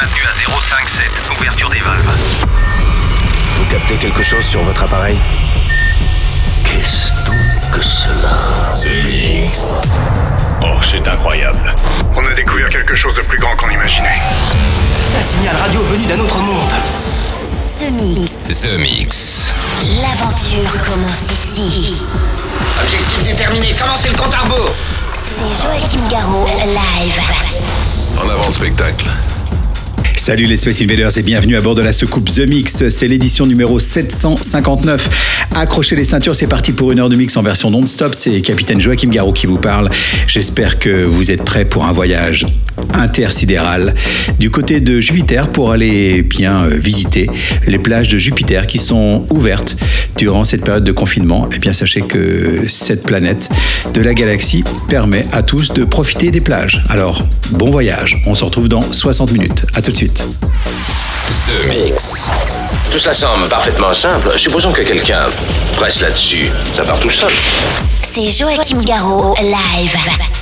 maintenu à 057. Ouverture des valves. Vous captez quelque chose sur votre appareil Qu'est-ce donc que cela Oh, c'est incroyable. On a découvert quelque chose de plus grand qu'on imaginait. Un signal radio venu d'un autre monde. The Mix. The Mix. L'aventure commence ici. Objectif déterminé, commencez le compte à rebours. C'est Joachim Garraud, live. En avant le spectacle. Salut les Space Invaders et bienvenue à bord de la soucoupe The Mix. C'est l'édition numéro 759. Accrochez les ceintures, c'est parti pour une heure de mix en version non-stop. C'est Capitaine Joachim Garraud qui vous parle. J'espère que vous êtes prêts pour un voyage intersidéral du côté de Jupiter pour aller bien euh, visiter les plages de Jupiter qui sont ouvertes durant cette période de confinement. Et bien sachez que cette planète de la galaxie permet à tous de profiter des plages. Alors, bon voyage. On se retrouve dans 60 minutes. À tout de suite. Mix. Tout ça semble parfaitement simple. Supposons que quelqu'un presse là-dessus. Ça part tout seul. C'est Joachim Garraud, live.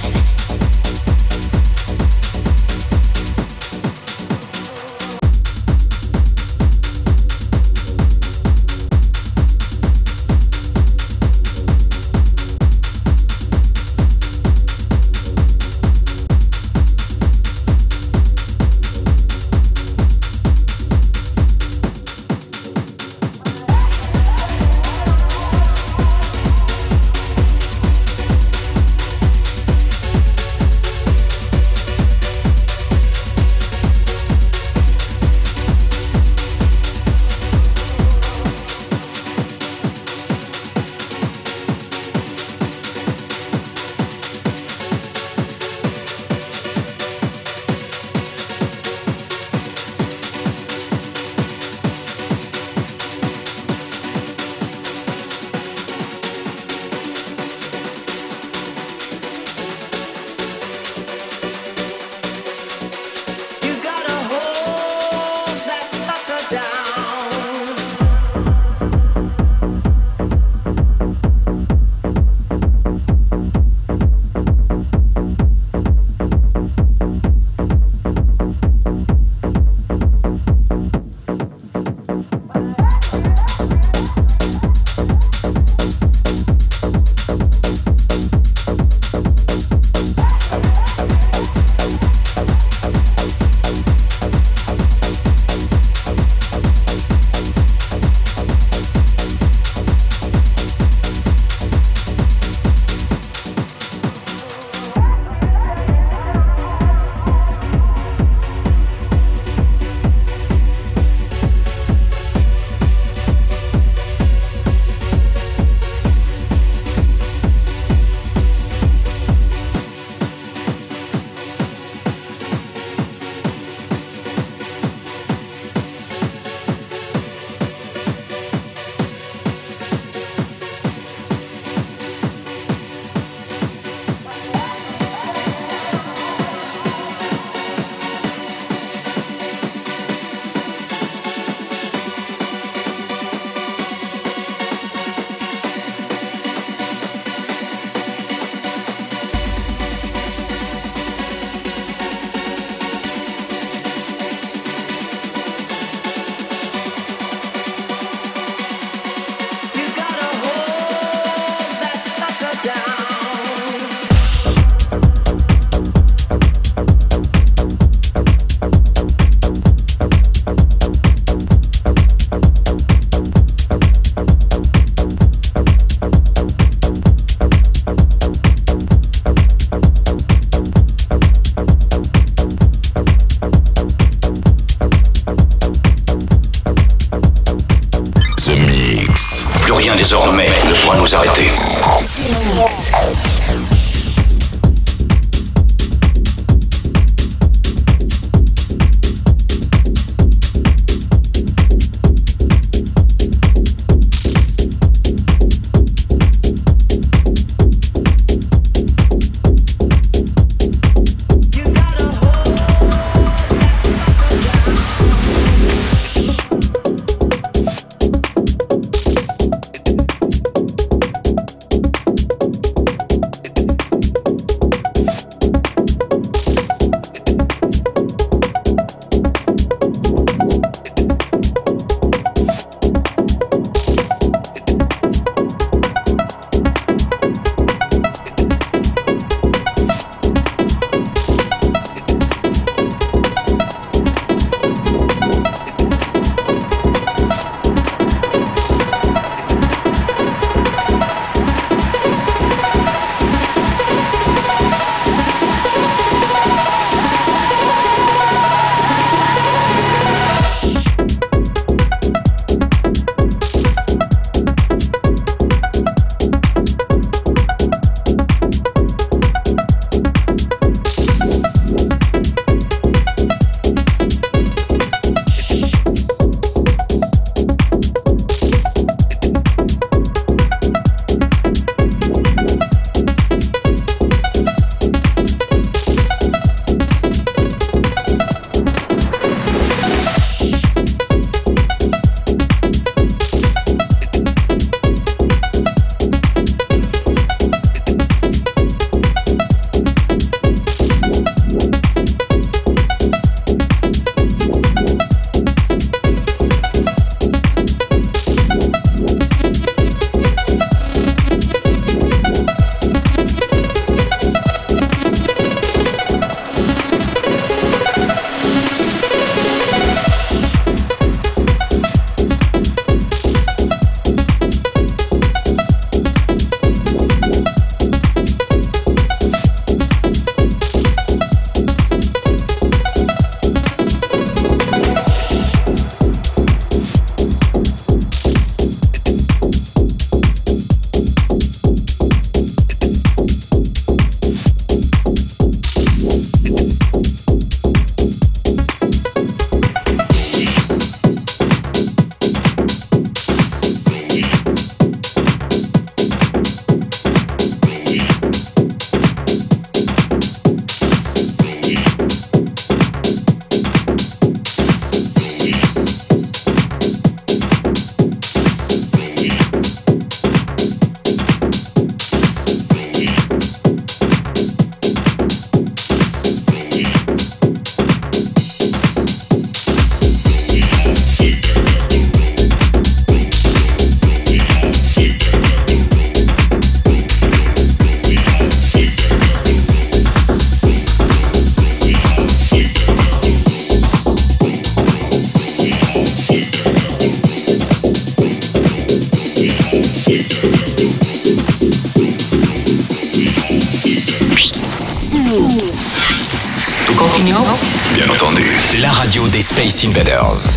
Invaders.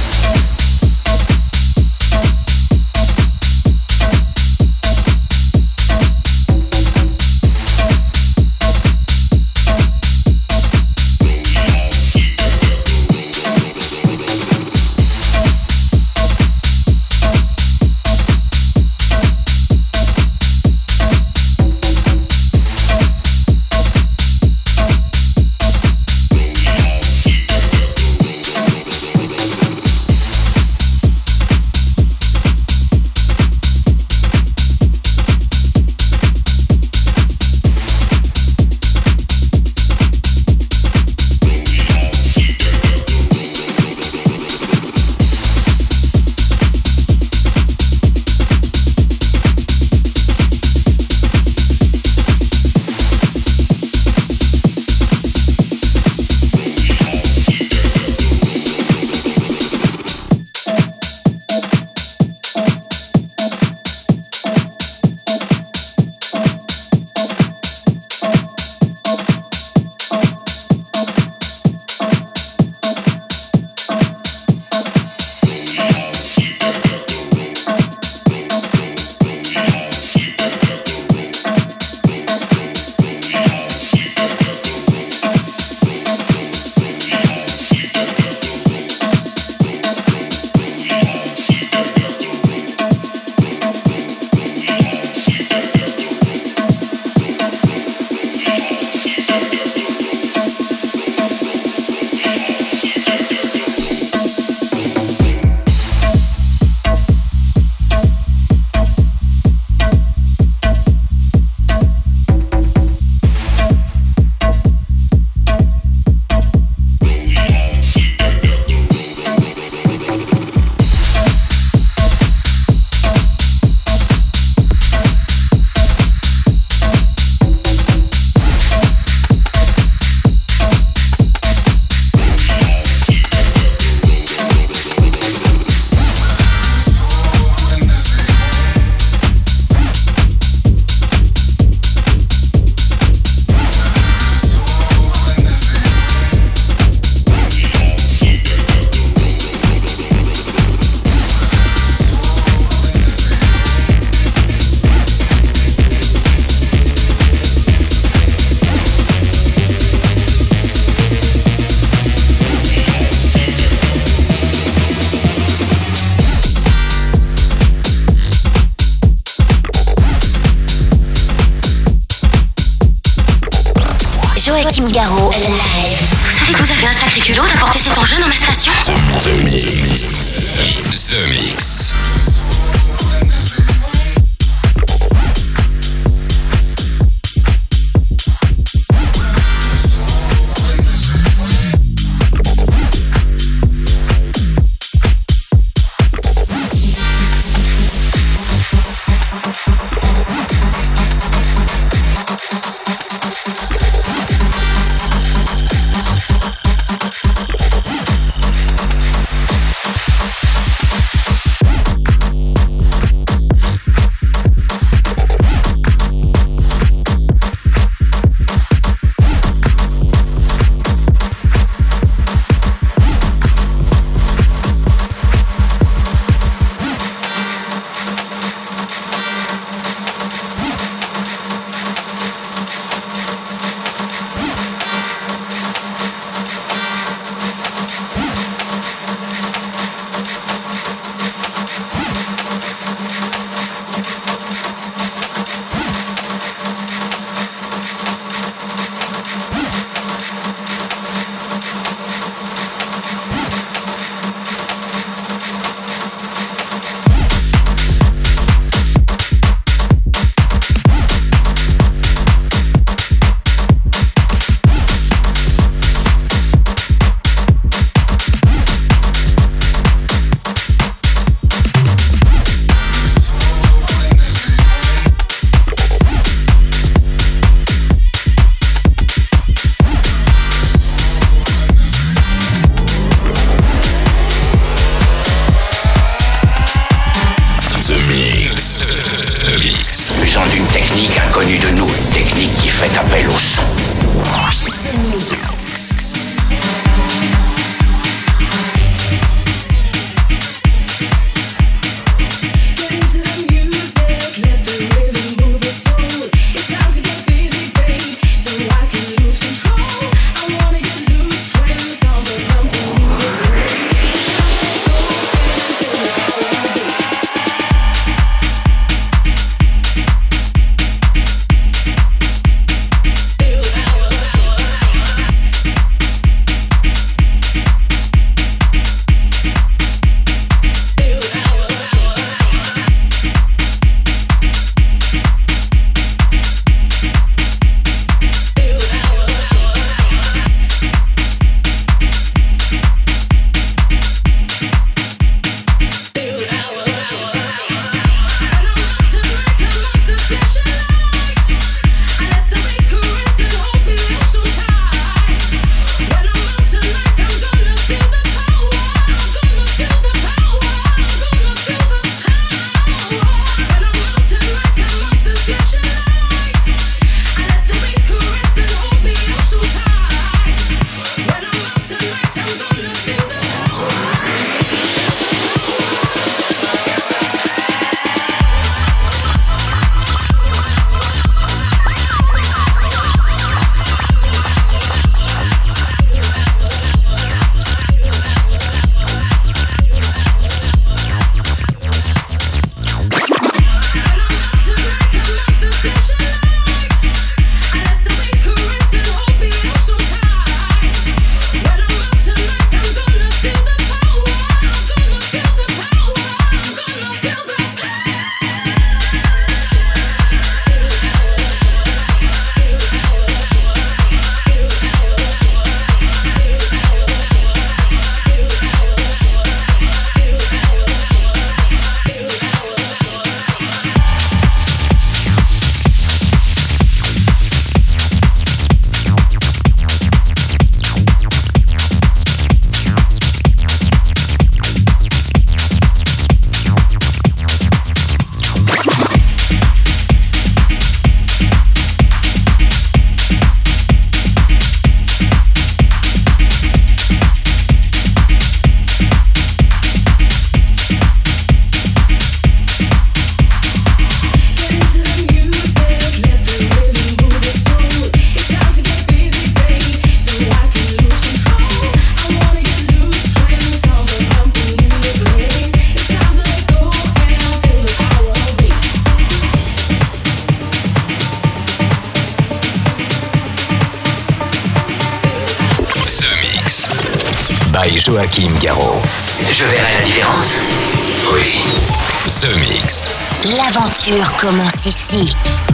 commence ici.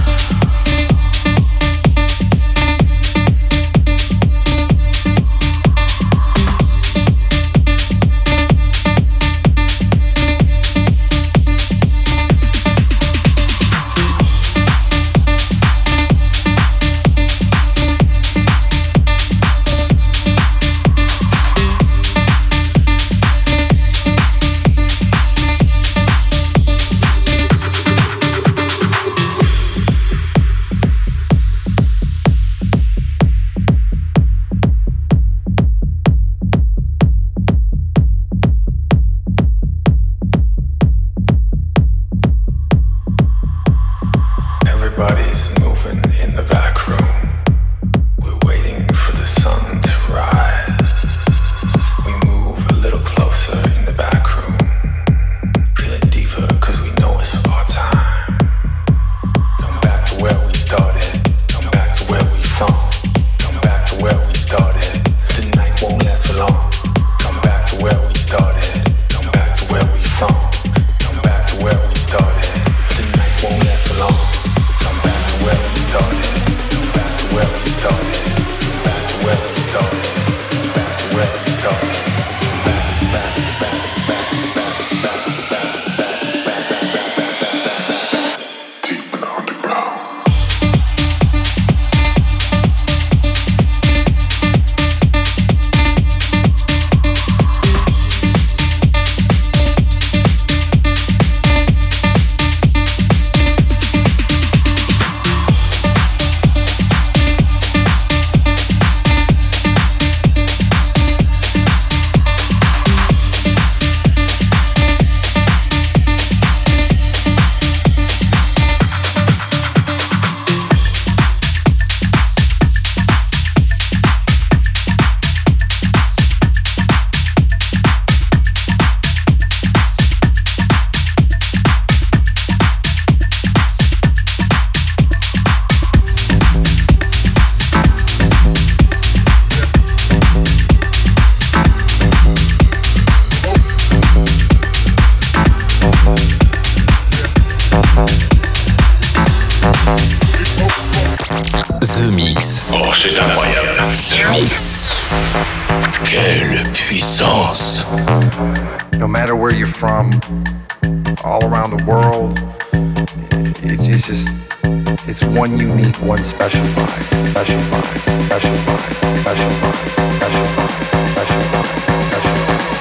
Everybody's moving in the back room. puissance. No matter where you're from, all around the world, it's just, it's one unique, one special vibe, special vibe, special vibe, special vibe, special vibe, special vibe, special vibe. Special vibe.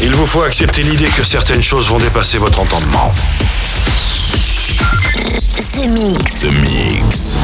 Il vous faut accepter l'idée que certaines choses vont dépasser votre entendement. The Mix. The Mix.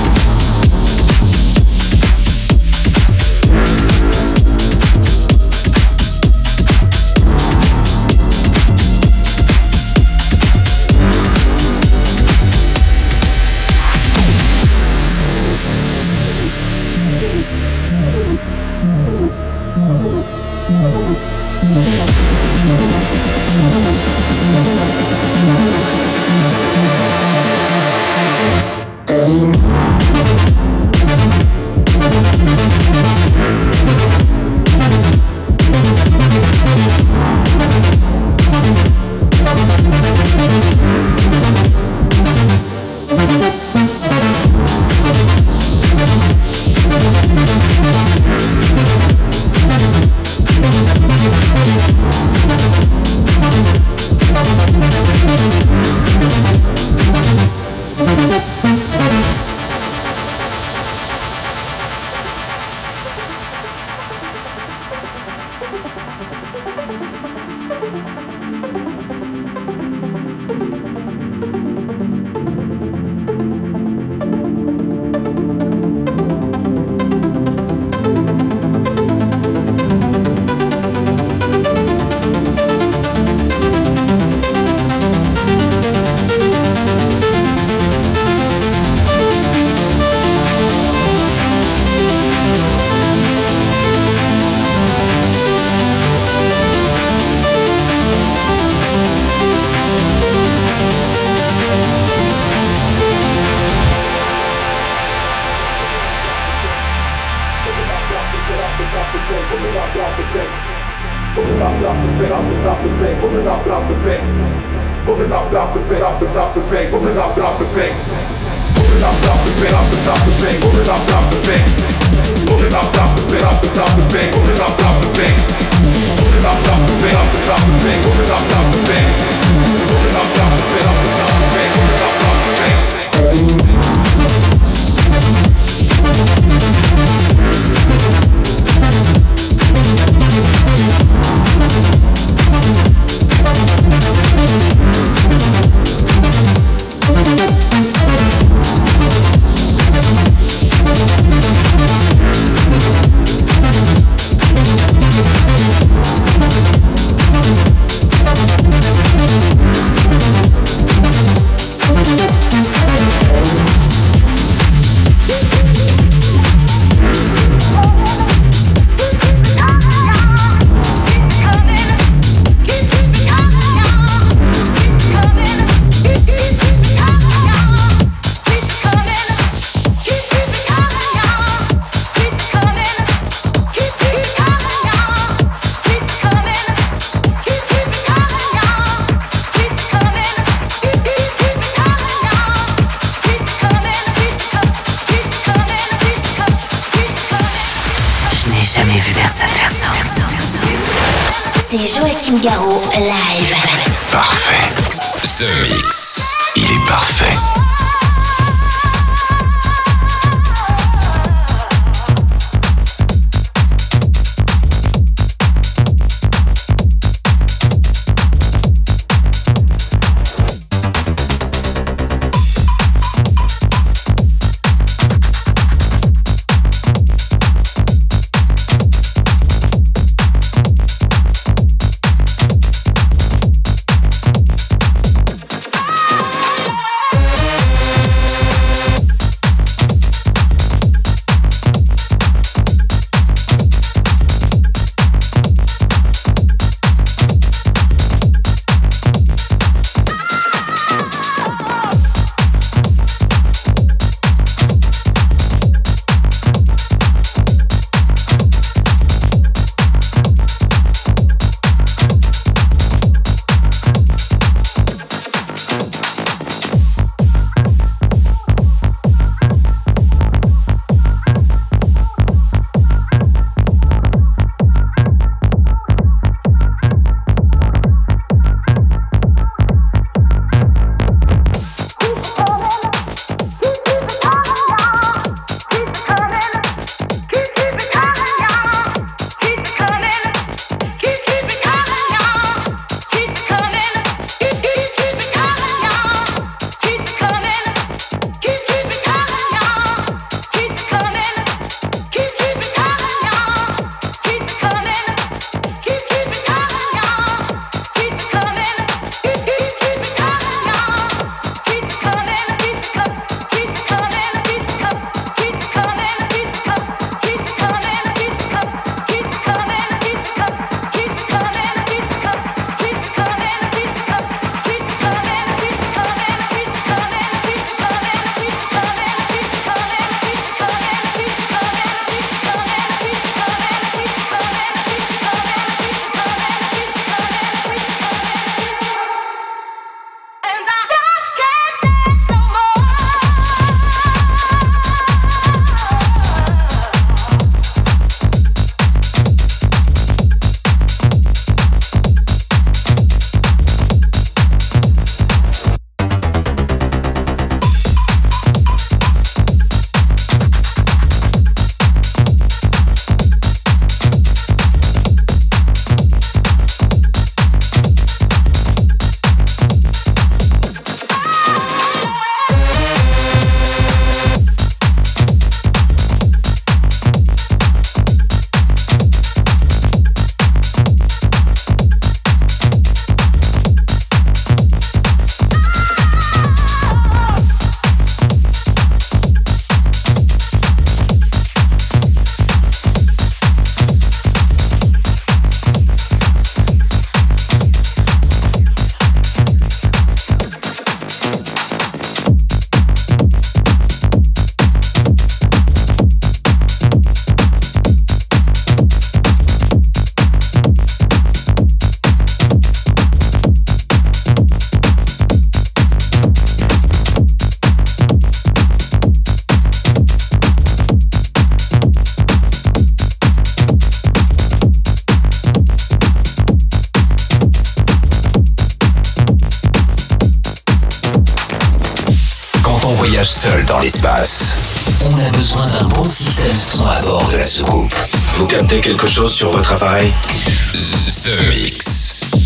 Hold it up, drop the bang. Quelque chose sur votre appareil? The Mix.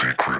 secret.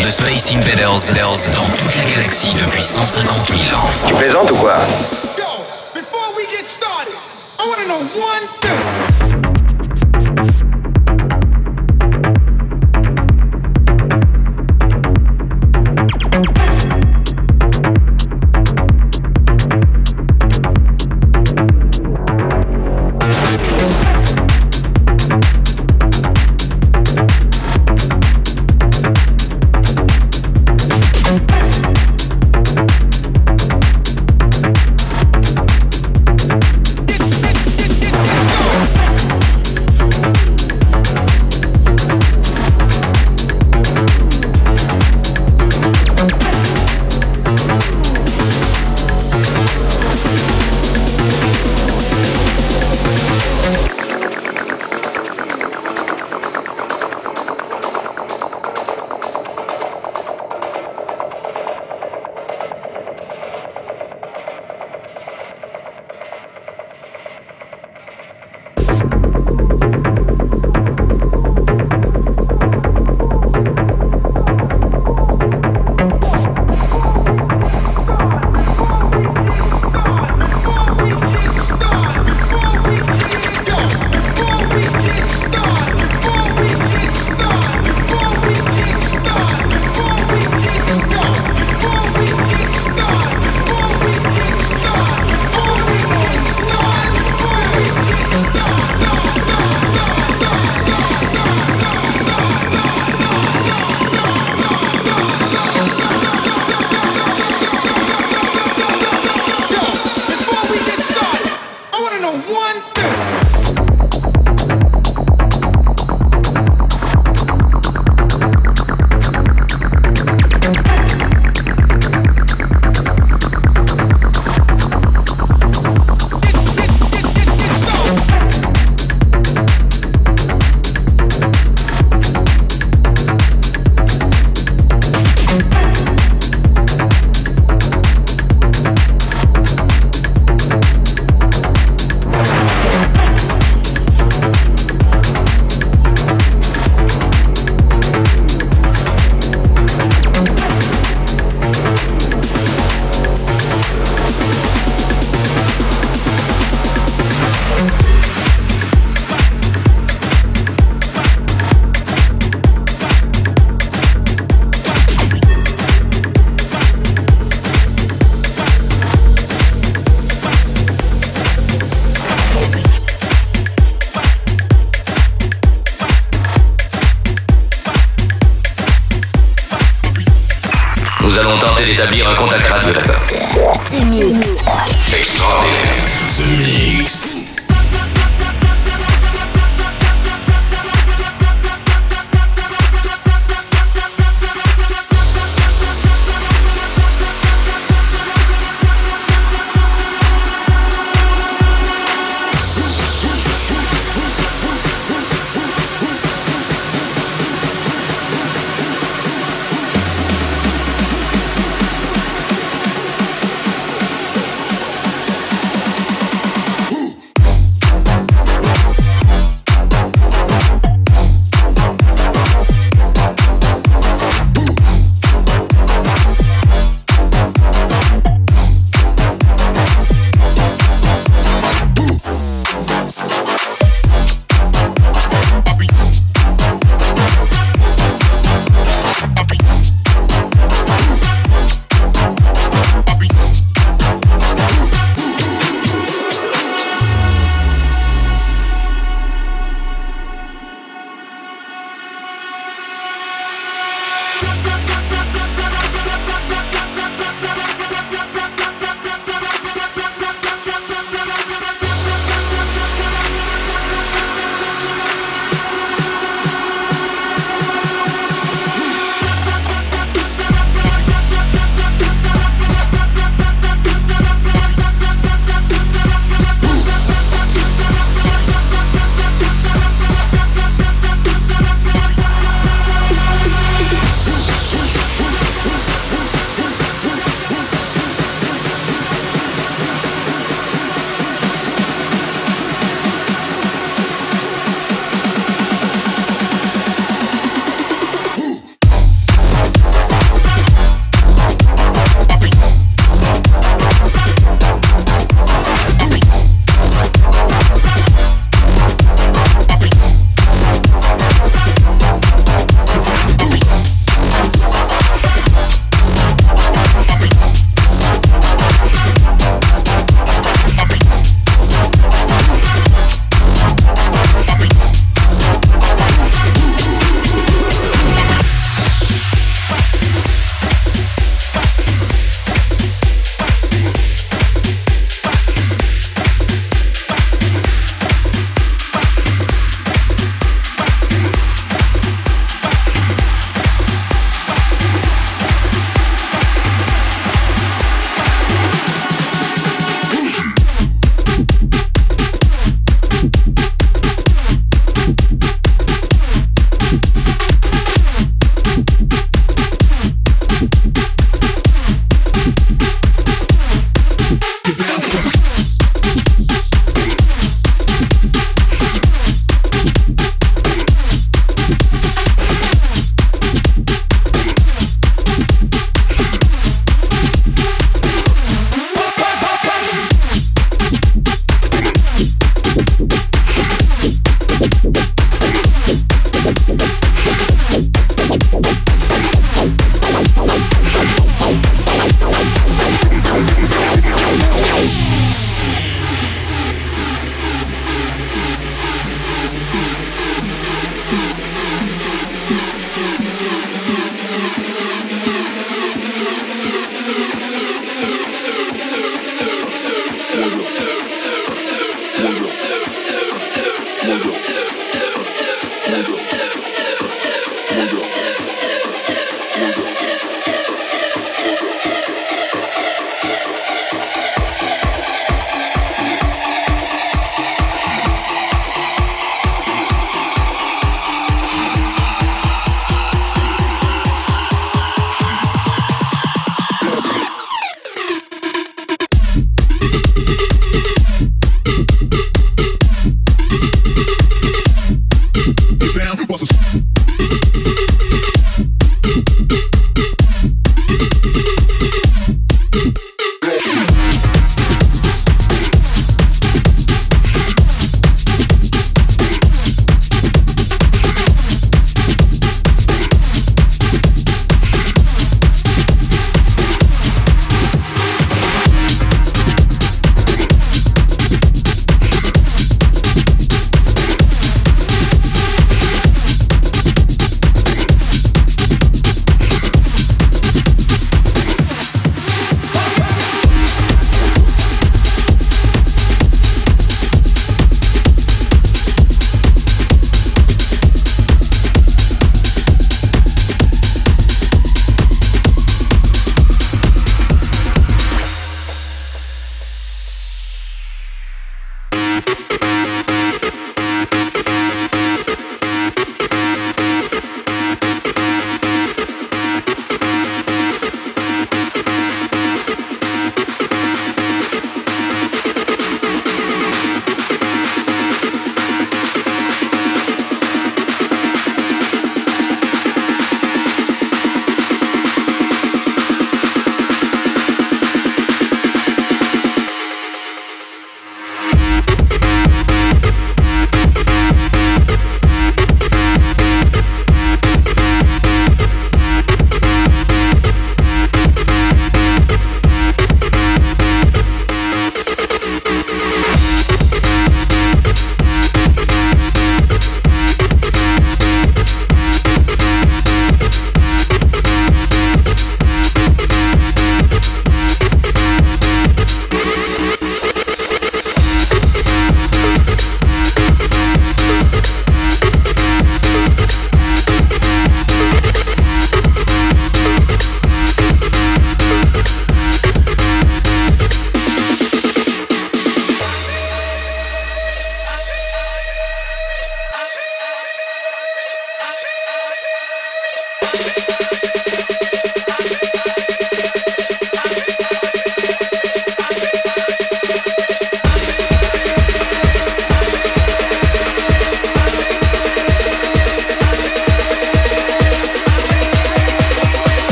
de Space Invaders dans toute la galaxie depuis 150 000 ans. Tu plaisantes ou quoi? Yo, before we get started, I wanna know one thing. one, two.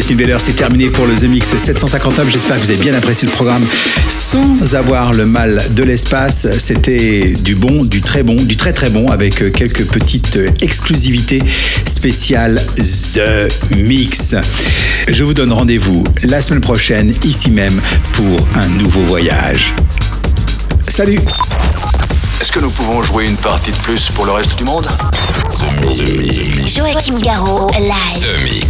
Space Invaders, c'est terminé pour le The Mix 759. J'espère que vous avez bien apprécié le programme sans avoir le mal de l'espace. C'était du bon, du très bon, du très très bon avec quelques petites exclusivités spéciales The Mix. Je vous donne rendez-vous la semaine prochaine, ici même, pour un nouveau voyage. Salut Est-ce que nous pouvons jouer une partie de plus pour le reste du monde? The Mix. Joachim Garraud, live. The Mix.